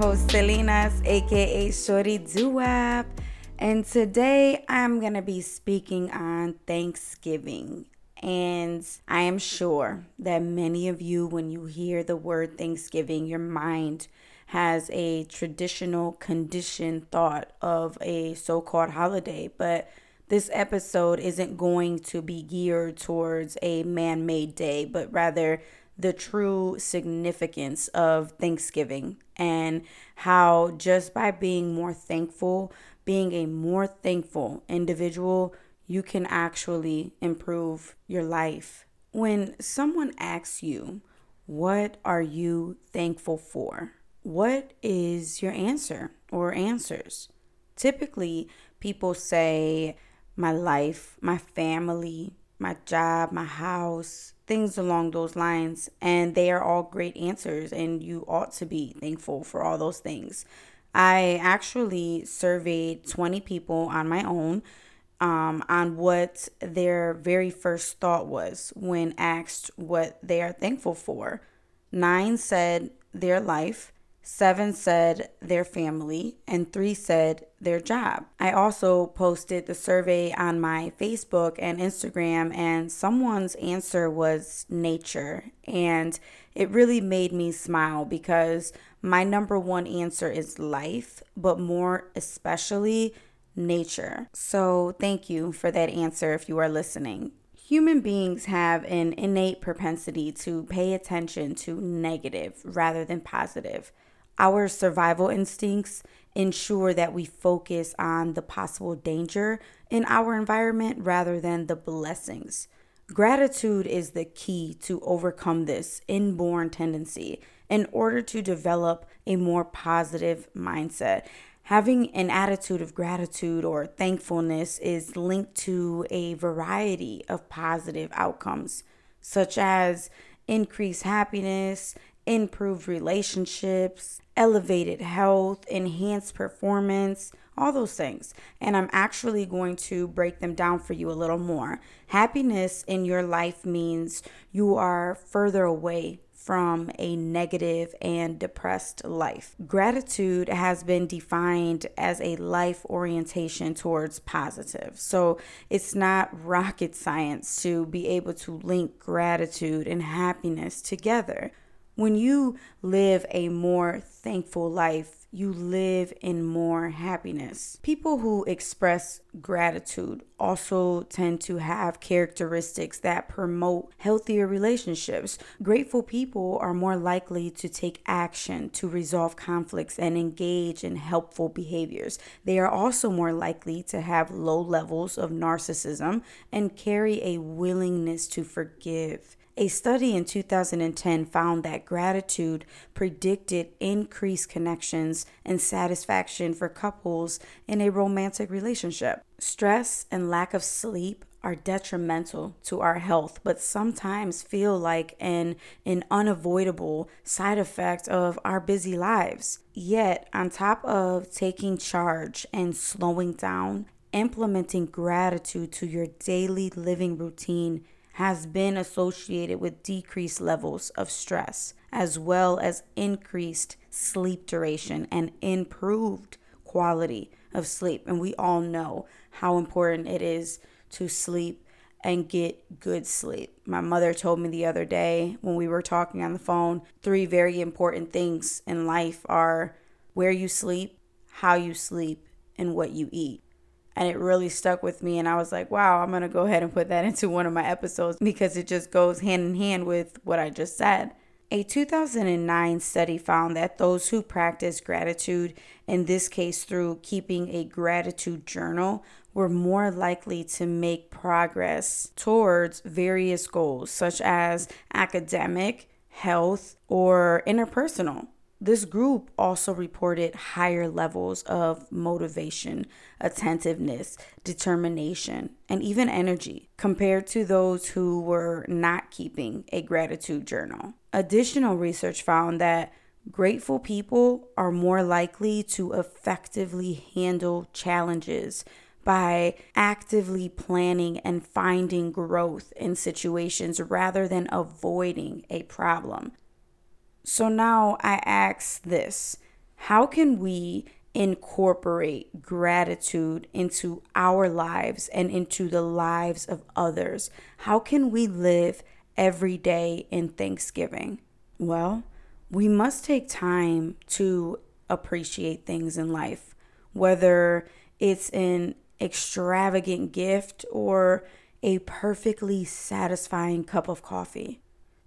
host, Selenas, aka Shorty Duap, and today I'm gonna be speaking on Thanksgiving. And I am sure that many of you, when you hear the word Thanksgiving, your mind has a traditional conditioned thought of a so called holiday. But this episode isn't going to be geared towards a man made day, but rather the true significance of Thanksgiving and how just by being more thankful, being a more thankful individual, you can actually improve your life. When someone asks you, What are you thankful for? What is your answer or answers? Typically, people say, My life, my family, my job, my house, things along those lines. And they are all great answers, and you ought to be thankful for all those things. I actually surveyed 20 people on my own um, on what their very first thought was when asked what they are thankful for. Nine said their life, seven said their family, and three said their job. I also posted the survey on my Facebook and Instagram, and someone's answer was nature. And it really made me smile because my number one answer is life, but more especially nature. So, thank you for that answer if you are listening. Human beings have an innate propensity to pay attention to negative rather than positive. Our survival instincts ensure that we focus on the possible danger in our environment rather than the blessings. Gratitude is the key to overcome this inborn tendency in order to develop a more positive mindset. Having an attitude of gratitude or thankfulness is linked to a variety of positive outcomes, such as increased happiness, improved relationships, elevated health, enhanced performance, all those things. And I'm actually going to break them down for you a little more. Happiness in your life means you are further away from a negative and depressed life. Gratitude has been defined as a life orientation towards positive. So it's not rocket science to be able to link gratitude and happiness together. When you live a more thankful life, you live in more happiness. People who express gratitude also tend to have characteristics that promote healthier relationships. Grateful people are more likely to take action to resolve conflicts and engage in helpful behaviors. They are also more likely to have low levels of narcissism and carry a willingness to forgive. A study in 2010 found that gratitude predicted increased connections and satisfaction for couples in a romantic relationship. Stress and lack of sleep are detrimental to our health, but sometimes feel like an, an unavoidable side effect of our busy lives. Yet, on top of taking charge and slowing down, implementing gratitude to your daily living routine has been associated with decreased levels of stress, as well as increased sleep duration and improved quality of sleep. And we all know how important it is to sleep and get good sleep. My mother told me the other day when we were talking on the phone three very important things in life are where you sleep, how you sleep, and what you eat and it really stuck with me and i was like wow i'm going to go ahead and put that into one of my episodes because it just goes hand in hand with what i just said a 2009 study found that those who practice gratitude, in this case through keeping a gratitude journal, were more likely to make progress towards various goals such as academic, health, or interpersonal. This group also reported higher levels of motivation, attentiveness, determination, and even energy compared to those who were not keeping a gratitude journal. Additional research found that grateful people are more likely to effectively handle challenges by actively planning and finding growth in situations rather than avoiding a problem. So now I ask this How can we incorporate gratitude into our lives and into the lives of others? How can we live every day in Thanksgiving? Well, we must take time to appreciate things in life, whether it's an extravagant gift or a perfectly satisfying cup of coffee.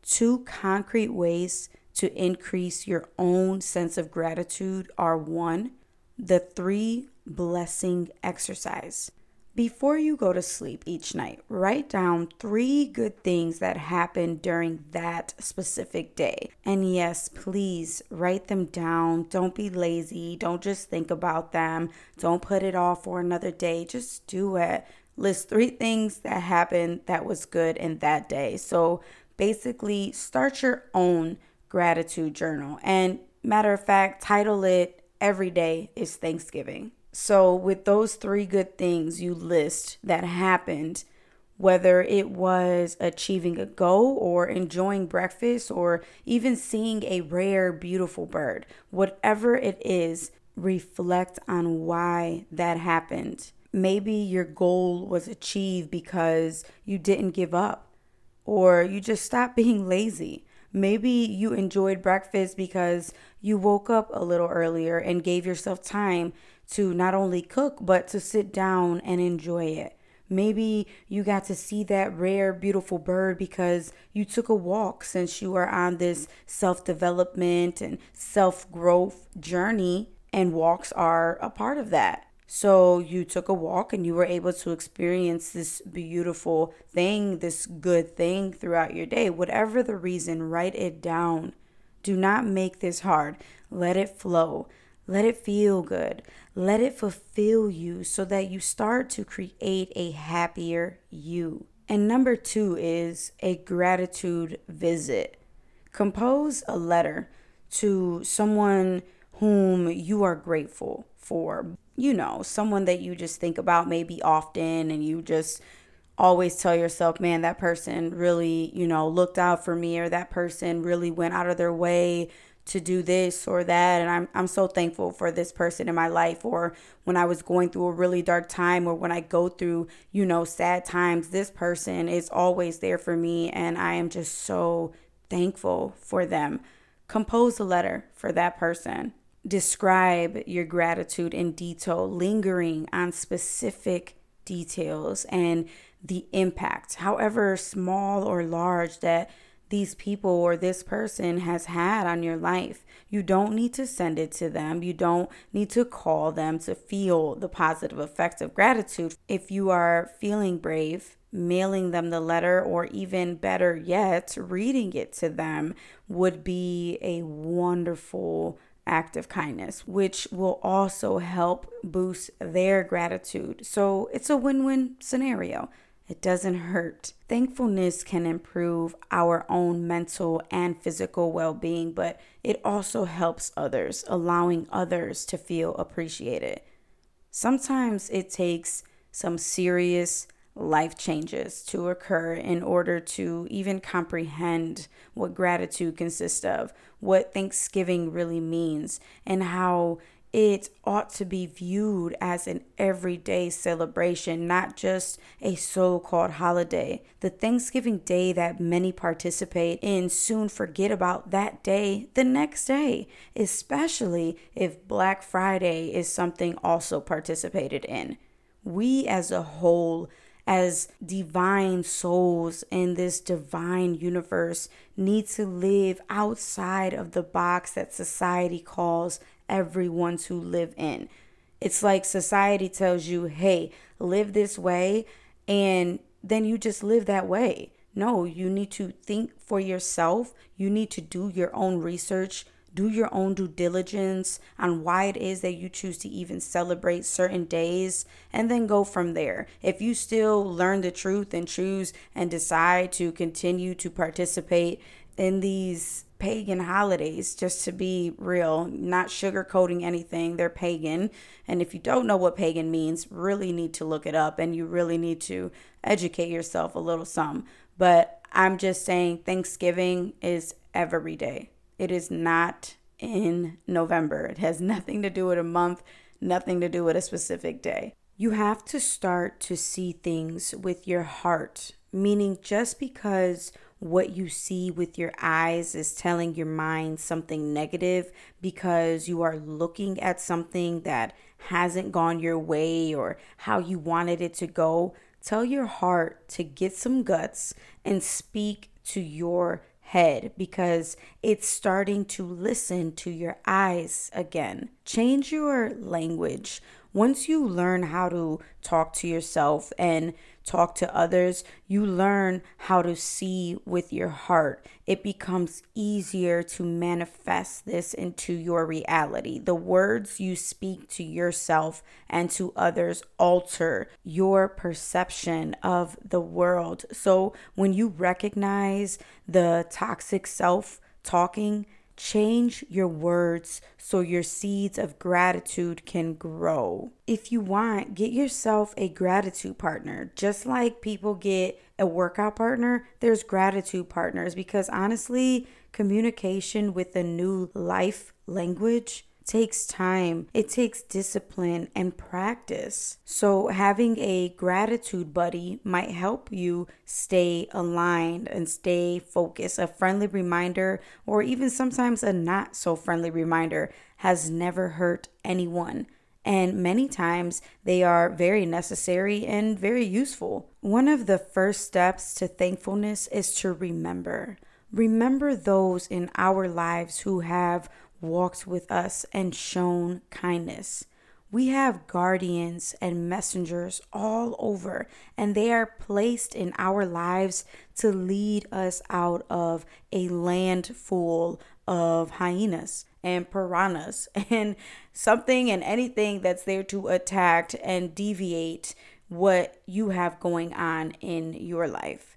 Two concrete ways to increase your own sense of gratitude are one, the three blessing exercise. Before you go to sleep each night, write down three good things that happened during that specific day. And yes, please write them down. Don't be lazy. Don't just think about them. Don't put it off for another day. Just do it. List three things that happened that was good in that day. So basically, start your own gratitude journal. And matter of fact, title it Every Day is Thanksgiving. So, with those three good things you list that happened, whether it was achieving a goal or enjoying breakfast or even seeing a rare, beautiful bird, whatever it is, reflect on why that happened. Maybe your goal was achieved because you didn't give up or you just stopped being lazy. Maybe you enjoyed breakfast because you woke up a little earlier and gave yourself time to not only cook, but to sit down and enjoy it. Maybe you got to see that rare, beautiful bird because you took a walk since you are on this self development and self growth journey, and walks are a part of that. So you took a walk and you were able to experience this beautiful thing, this good thing throughout your day. Whatever the reason, write it down. Do not make this hard. Let it flow. Let it feel good. Let it fulfill you so that you start to create a happier you. And number two is a gratitude visit. Compose a letter to someone whom you are grateful for. You know, someone that you just think about maybe often and you just always tell yourself, man, that person really, you know, looked out for me or that person really went out of their way to do this or that and I'm I'm so thankful for this person in my life or when I was going through a really dark time or when I go through, you know, sad times, this person is always there for me and I am just so thankful for them. Compose a letter for that person. Describe your gratitude in detail, lingering on specific details and the impact, however small or large that these people or this person has had on your life. You don't need to send it to them. You don't need to call them to feel the positive effects of gratitude. If you are feeling brave, mailing them the letter, or even better yet, reading it to them would be a wonderful act of kindness, which will also help boost their gratitude. So it's a win win scenario. It doesn't hurt. Thankfulness can improve our own mental and physical well being, but it also helps others, allowing others to feel appreciated. Sometimes it takes some serious life changes to occur in order to even comprehend what gratitude consists of, what Thanksgiving really means, and how it ought to be viewed as an everyday celebration, not just a so called holiday. The Thanksgiving day that many participate in soon forget about that day the next day, especially if Black Friday is something also participated in. We as a whole as divine souls in this divine universe need to live outside of the box that society calls everyone to live in. It's like society tells you, hey, live this way, and then you just live that way. No, you need to think for yourself. You need to do your own research, do your own due diligence on why it is that you choose to even celebrate certain days, and then go from there. If you still learn the truth and choose and decide to continue to participate in these pagan holidays, just to be real, not sugarcoating anything. They're pagan. And if you don't know what pagan means, really need to look it up and you really need to educate yourself a little some. But I'm just saying Thanksgiving is every day. It is not in November. It has nothing to do with a month, nothing to do with a specific day. You have to start to see things with your heart, meaning just because what you see with your eyes is telling your mind something negative because you are looking at something that hasn't gone your way or how you wanted it to go, tell your heart to get some guts and speak to your head because it's starting to listen to your eyes again. Change your language. Once you learn how to talk to yourself and talk to others, you learn how to see with your heart. It becomes easier to manifest this into your reality. The words you speak to yourself and to others alter your perception of the world. So when you recognize the toxic self talking, Change your words so your seeds of gratitude can grow. If you want, get yourself a gratitude partner. Just like people get a workout partner, there's gratitude partners because honestly, communication with a new life language takes time, it takes discipline and practice. So, having a gratitude buddy might help you stay aligned and stay focused. A friendly reminder, or even sometimes a not so friendly reminder, has never hurt anyone. And many times they are very necessary and very useful. One of the first steps to thankfulness is to remember. Remember those in our lives who have walked with us and shown kindness. We have guardians and messengers all over, and they are placed in our lives to lead us out of a land full of hyenas and piranhas and something and anything that's there to attack and deviate what you have going on in your life.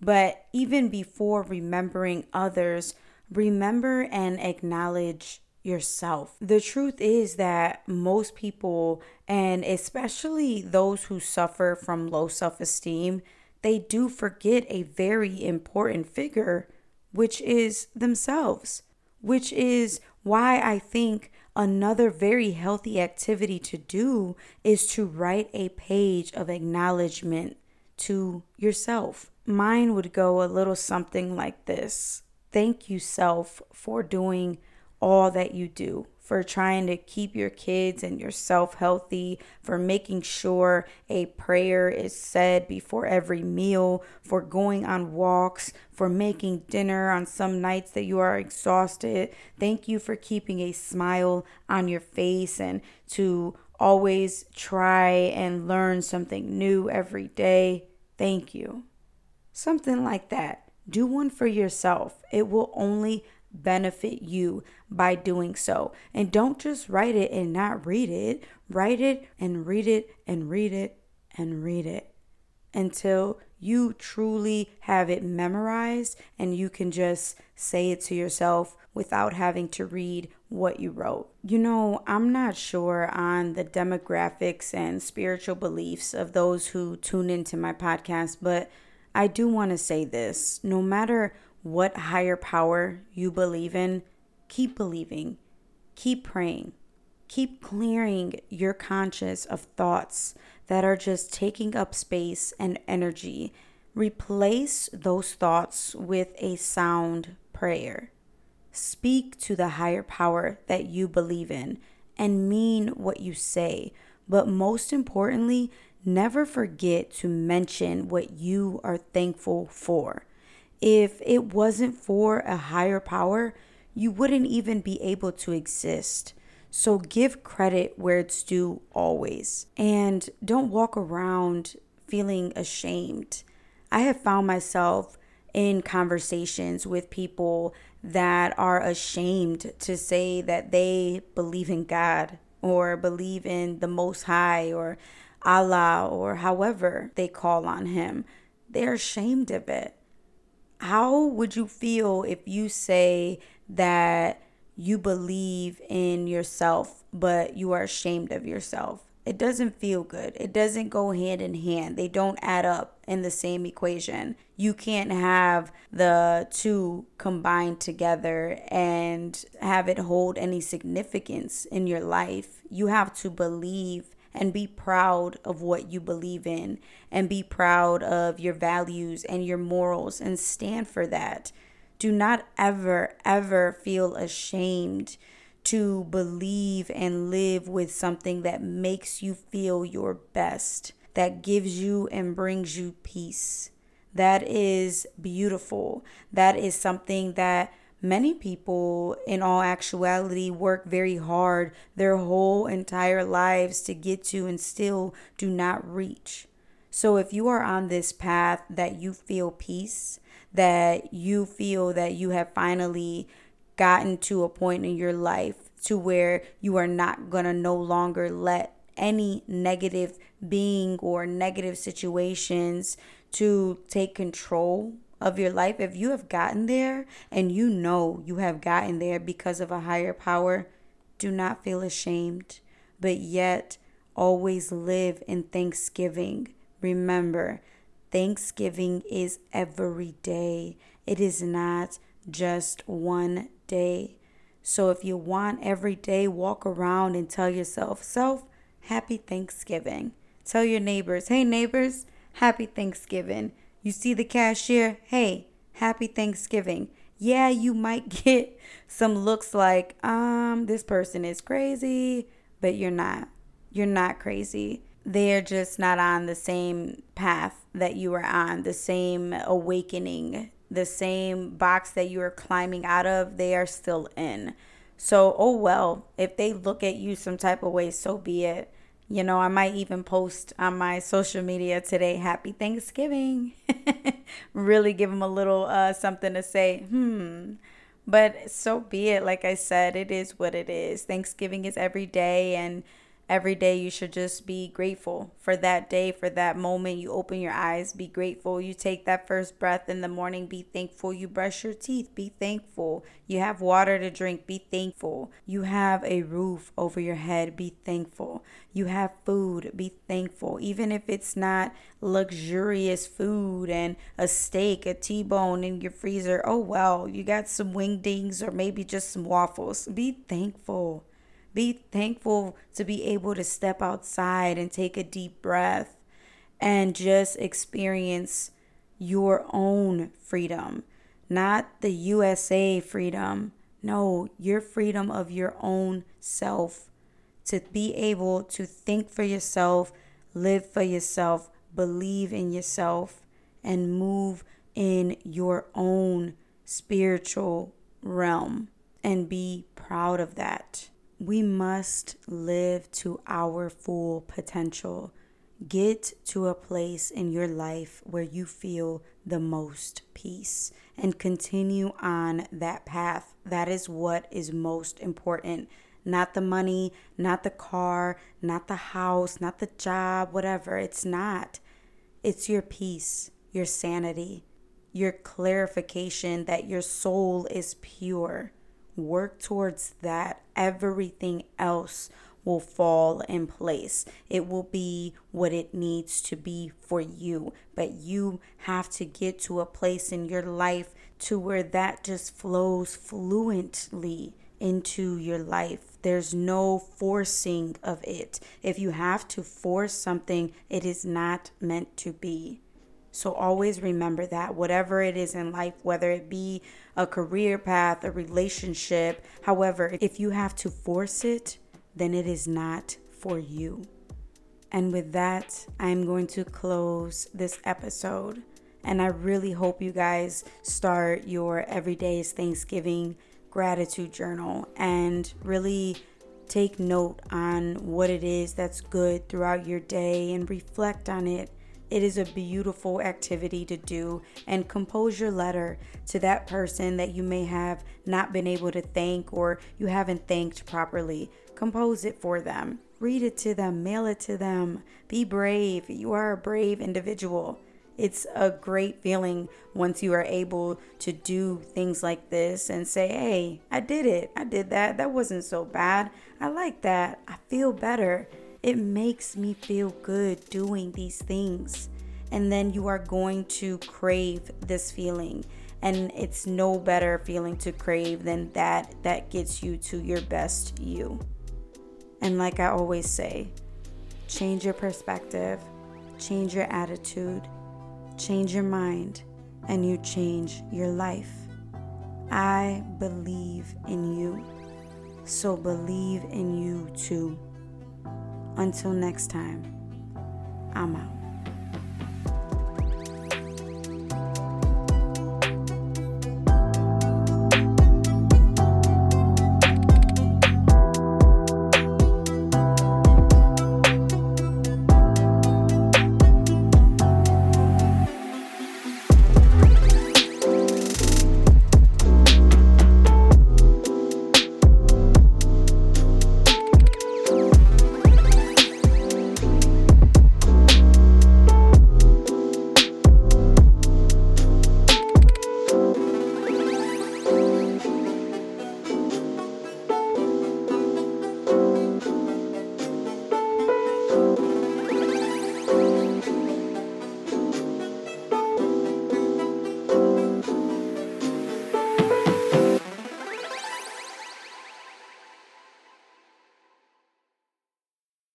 But even before remembering others, remember and acknowledge yourself. The truth is that most people, and especially those who suffer from low self esteem, they do forget a very important figure, which is themselves, which is why I think another very healthy activity to do is to write a page of acknowledgement to yourself. Mine would go a little something like this thank you, self, for doing all that you do, for trying to keep your kids and yourself healthy, for making sure a prayer is said before every meal, for going on walks, for making dinner on some nights that you are exhausted. Thank you for keeping a smile on your face and to always try and learn something new every day. Thank you. Something like that. Do one for yourself. It will only benefit you by doing so. And don't just write it and not read it. Write it and read it and read it and read it until you truly have it memorized and you can just say it to yourself without having to read what you wrote. You know, I'm not sure on the demographics and spiritual beliefs of those who tune into my podcast, but I do want to say this no matter what higher power you believe in, keep believing, keep praying, keep clearing your conscience of thoughts that are just taking up space and energy. Replace those thoughts with a sound prayer. Speak to the higher power that you believe in and mean what you say. But most importantly, never forget to mention what you are thankful for. If it wasn't for a higher power, you wouldn't even be able to exist. So give credit where it's due always. And don't walk around feeling ashamed. I have found myself in conversations with people that are ashamed to say that they believe in God or believe in the Most High or Allah or however they call on him, they're ashamed of it. How would you feel if you say that you believe in yourself, but you are ashamed of yourself? It doesn't feel good. It doesn't go hand in hand. They don't add up in the same equation. You can't have the two combined together and have it hold any significance in your life. You have to believe and be proud of what you believe in and be proud of your values and your morals and stand for that. Do not ever, ever feel ashamed to believe and live with something that makes you feel your best, that gives you and brings you peace. That is beautiful. That is something that many people, in all actuality, work very hard their whole entire lives to get to and still do not reach. So, if you are on this path that you feel peace, that you feel that you have finally gotten to a point in your life to where you are not going to no longer let any negative being or negative situations to take control of your life if you have gotten there and you know you have gotten there because of a higher power do not feel ashamed but yet always live in thanksgiving remember thanksgiving is every day it is not just one day. So if you want every day, walk around and tell yourself, self, happy Thanksgiving. Tell your neighbors, hey, neighbors, happy Thanksgiving. You see the cashier, hey, happy Thanksgiving. Yeah, you might get some looks like, um, this person is crazy, but you're not. You're not crazy. They're just not on the same path that you are on, the same awakening the same box that you are climbing out of, they are still in. So, oh well, if they look at you some type of way, so be it. You know, I might even post on my social media today, Happy Thanksgiving. really give them a little uh, something to say. Hmm. But so be it. Like I said, it is what it is. Thanksgiving is every day, and every day you should just be grateful for that day, for that moment. You open your eyes, be grateful. You take that first breath in the morning, be thankful. You brush your teeth, be thankful. You have water to drink, be thankful. You have a roof over your head, be thankful. You have food, be thankful. Even if it's not luxurious food and a steak, a T bone in your freezer, oh well, you got some wingdings or maybe just some waffles, be thankful be thankful to be able to step outside and take a deep breath and just experience your own freedom, not the USA freedom. No, your freedom of your own self. To be able to think for yourself, live for yourself, believe in yourself, and move in your own spiritual realm and be proud of that. We must live to our full potential. Get to a place in your life where you feel the most peace and continue on that path. That is what is most important. Not the money, not the car, not the house, not the job, whatever. It's not. It's your peace, your sanity, your clarification that your soul is pure work towards that, everything else will fall in place. It will be what it needs to be for you. But you have to get to a place in your life to where that just flows fluently into your life. There's no forcing of it. If you have to force something, it is not meant to be. So always remember that whatever it is in life, whether it be a career path, a relationship, however, if you have to force it, then it is not for you. And with that, I'm going to close this episode. And I really hope you guys start your everyday's Thanksgiving gratitude journal and really take note on what it is that's good throughout your day and reflect on it it is a beautiful activity to do and compose your letter to that person that you may have not been able to thank or you haven't thanked properly. Compose it for them. Read it to them, mail it to them. Be brave. You are a brave individual. It's a great feeling once you are able to do things like this and say, Hey, I did it. I did that. That wasn't so bad. I like that. I feel better It makes me feel good doing these things. And then you are going to crave this feeling. And it's no better feeling to crave than that that gets you to your best you. And like I always say, change your perspective, change your attitude, change your mind, and you change your life. I believe in you. So believe in you too. Until next time, I'm out.